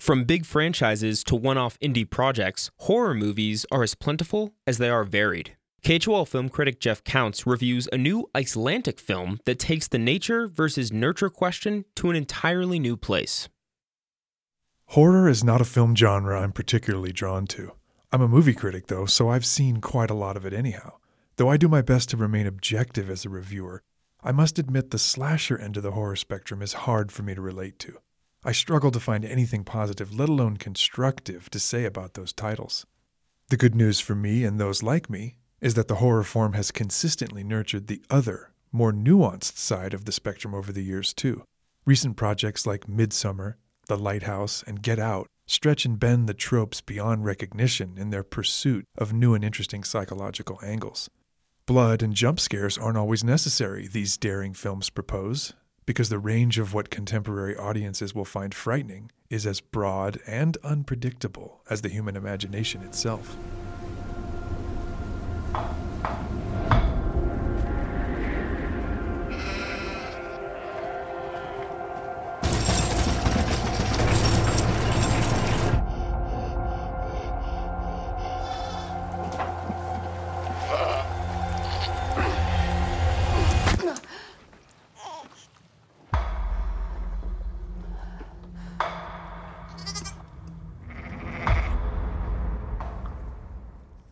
From big franchises to one off indie projects, horror movies are as plentiful as they are varied. KHOL film critic Jeff Counts reviews a new Icelandic film that takes the nature versus nurture question to an entirely new place. Horror is not a film genre I'm particularly drawn to. I'm a movie critic, though, so I've seen quite a lot of it anyhow. Though I do my best to remain objective as a reviewer, I must admit the slasher end of the horror spectrum is hard for me to relate to. I struggle to find anything positive, let alone constructive, to say about those titles. The good news for me and those like me is that the horror form has consistently nurtured the other, more nuanced side of the spectrum over the years, too. Recent projects like Midsommar, The Lighthouse, and Get Out stretch and bend the tropes beyond recognition in their pursuit of new and interesting psychological angles. Blood and jump scares aren't always necessary, these daring films propose, because the range of what contemporary audiences will find frightening is as broad and unpredictable as the human imagination itself.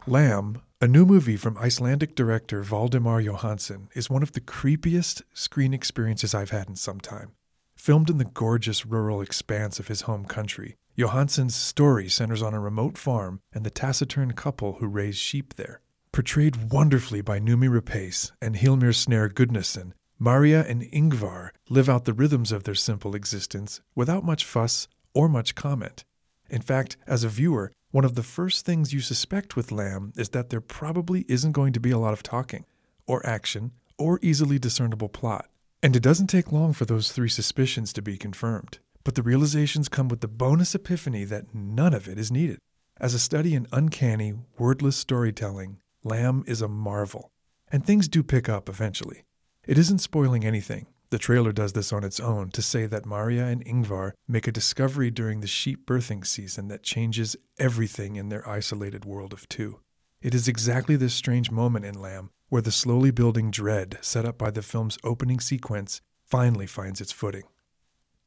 Lamb, a new movie from Icelandic director Valdimar Jóhannsson, is one of the creepiest screen experiences I've had in some time. Filmed in the gorgeous rural expanse of his home country, Jóhannsson's story centers on a remote farm and the taciturn couple who raise sheep there. Portrayed wonderfully by Noomi Rapace and Hilmir Snær Gudnason, Maria and Ingvar live out the rhythms of their simple existence without much fuss or much comment. In fact, as a viewer, one of the first things you suspect with Lamb is that there probably isn't going to be a lot of talking, or action, or easily discernible plot. And it doesn't take long for those three suspicions to be confirmed. But the realizations come with the bonus epiphany that none of it is needed. As a study in uncanny, wordless storytelling, Lamb is a marvel. And things do pick up eventually. It isn't spoiling anything, the trailer does this on its own to say that Maria and Ingvar make a discovery during the sheep birthing season that changes everything in their isolated world of two. It is exactly this strange moment in Lamb where the slowly building dread set up by the film's opening sequence finally finds its footing.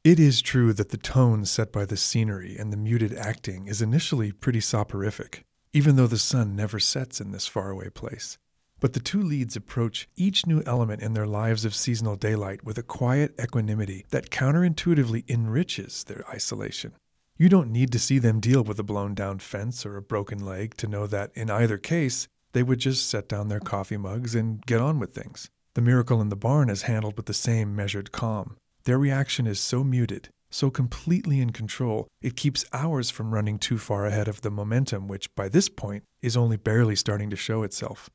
It is true that the tone set by the scenery and the muted acting is initially pretty soporific, even though the sun never sets in this faraway place. But the two leads approach each new element in their lives of seasonal daylight with a quiet equanimity that counterintuitively enriches their isolation. You don't need to see them deal with a blown down fence or a broken leg to know that, in either case, they would just set down their coffee mugs and get on with things. The miracle in the barn is handled with the same measured calm. Their reaction is so muted, so completely in control, it keeps ours from running too far ahead of the momentum, which by this point is only barely starting to show itself.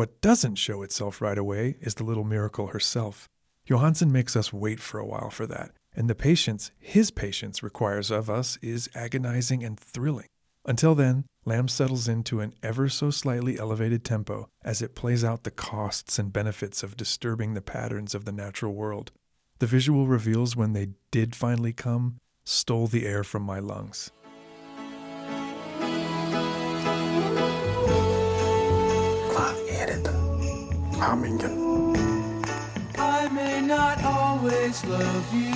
What doesn't show itself right away is the little miracle herself. Jóhannsson makes us wait for a while for that, and the patience his patience requires of us is agonizing and thrilling. Until then, Lamb settles into an ever so slightly elevated tempo as it plays out the costs and benefits of disturbing the patterns of the natural world. The visual reveals when they did finally come stole the air from my lungs. I may not always love you,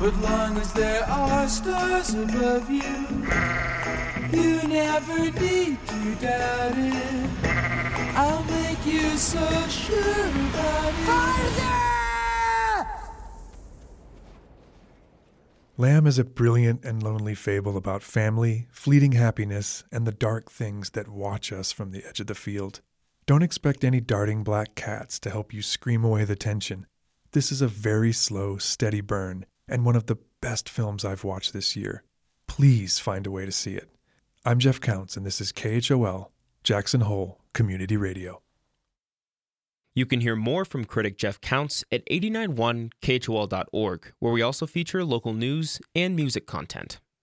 but long as there are stars above you, you never need to doubt it. I'll make you so sure about it. Lamb is a brilliant and lonely fable about family, fleeting happiness, and the dark things that watch us from the edge of the field. Don't expect any darting black cats to help you scream away the tension. This is a very slow, steady burn, and one of the best films I've watched this year. Please find a way to see it. I'm Jeff Counts, and this is KHOL, Jackson Hole Community Radio. You can hear more from critic Jeff Counts at 891khol.org, where we also feature local news and music content.